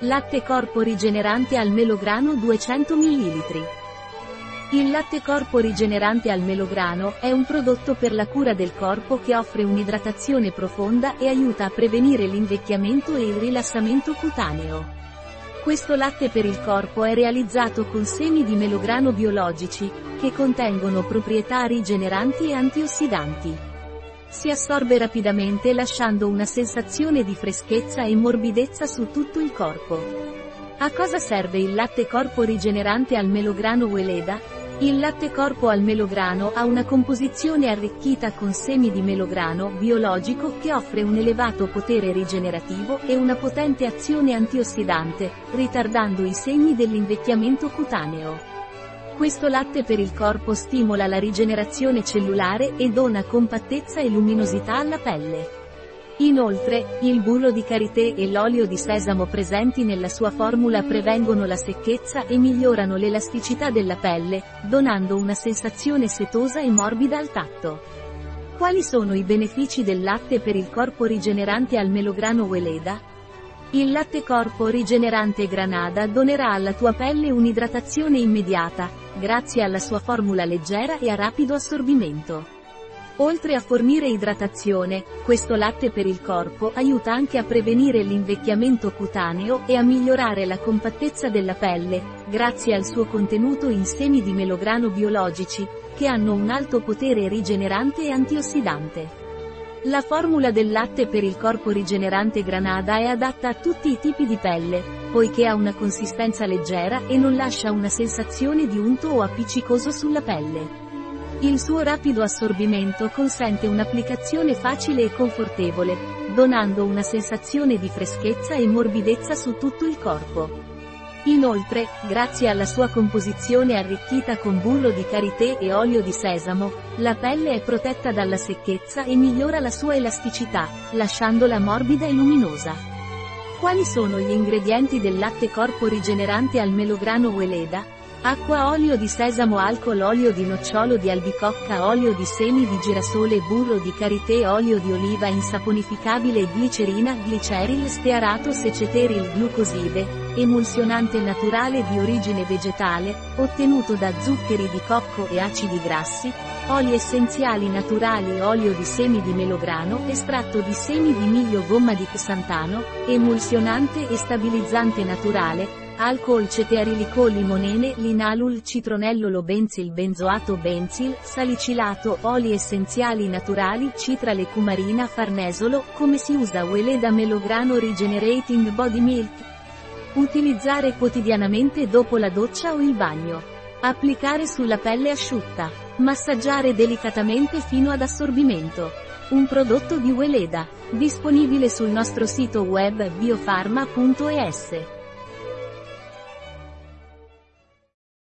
Latte corpo rigenerante al melograno 200 ml. Il latte corpo rigenerante al melograno è un prodotto per la cura del corpo che offre un'idratazione profonda e aiuta a prevenire l'invecchiamento e il rilassamento cutaneo. Questo latte per il corpo è realizzato con semi di melograno biologici, che contengono proprietà rigeneranti e antiossidanti. Si assorbe rapidamente lasciando una sensazione di freschezza e morbidezza su tutto il corpo. A cosa serve il latte corpo rigenerante al melograno Weleda? Il latte corpo al melograno ha una composizione arricchita con semi di melograno biologico che offre un elevato potere rigenerativo e una potente azione antiossidante, ritardando i segni dell'invecchiamento cutaneo. Questo latte per il corpo stimola la rigenerazione cellulare e dona compattezza e luminosità alla pelle. Inoltre, il burro di karité e l'olio di sesamo presenti nella sua formula prevengono la secchezza e migliorano l'elasticità della pelle, donando una sensazione setosa e morbida al tatto. Quali sono i benefici del latte per il corpo rigenerante al melograno Weleda? Il latte corpo rigenerante Granada donerà alla tua pelle un'idratazione immediata, grazie alla sua formula leggera e a rapido assorbimento. Oltre a fornire idratazione, questo latte per il corpo aiuta anche a prevenire l'invecchiamento cutaneo e a migliorare la compattezza della pelle, grazie al suo contenuto in semi di melograno biologici, che hanno un alto potere rigenerante e antiossidante. La formula del latte per il corpo rigenerante Granada è adatta a tutti i tipi di pelle, poiché ha una consistenza leggera e non lascia una sensazione di unto o appiccicoso sulla pelle. Il suo rapido assorbimento consente un'applicazione facile e confortevole, donando una sensazione di freschezza e morbidezza su tutto il corpo. Inoltre, grazie alla sua composizione arricchita con burro di karité e olio di sesamo, la pelle è protetta dalla secchezza e migliora la sua elasticità, lasciandola morbida e luminosa. Quali sono gli ingredienti del latte corpo rigenerante al melograno Weleda? Acqua olio di sesamo alcol olio di nocciolo di albicocca olio di semi di girasole burro di karité olio di oliva insaponificabile glicerina gliceril stearato seceteril glucoside, emulsionante naturale di origine vegetale, ottenuto da zuccheri di cocco e acidi grassi, oli essenziali naturali olio di semi di melograno estratto di semi di miglio gomma di xantano, emulsionante e stabilizzante naturale, alcol cetearilicol limonene linalul citronello benzil benzoato benzil, salicilato oli essenziali naturali citrale cumarina farnesolo, come si usa Weleda melograno regenerating body milk? Utilizzare quotidianamente dopo la doccia o il bagno. Applicare sulla pelle asciutta. Massaggiare delicatamente fino ad assorbimento. Un prodotto di Weleda. Disponibile sul nostro sito web biofarma.es.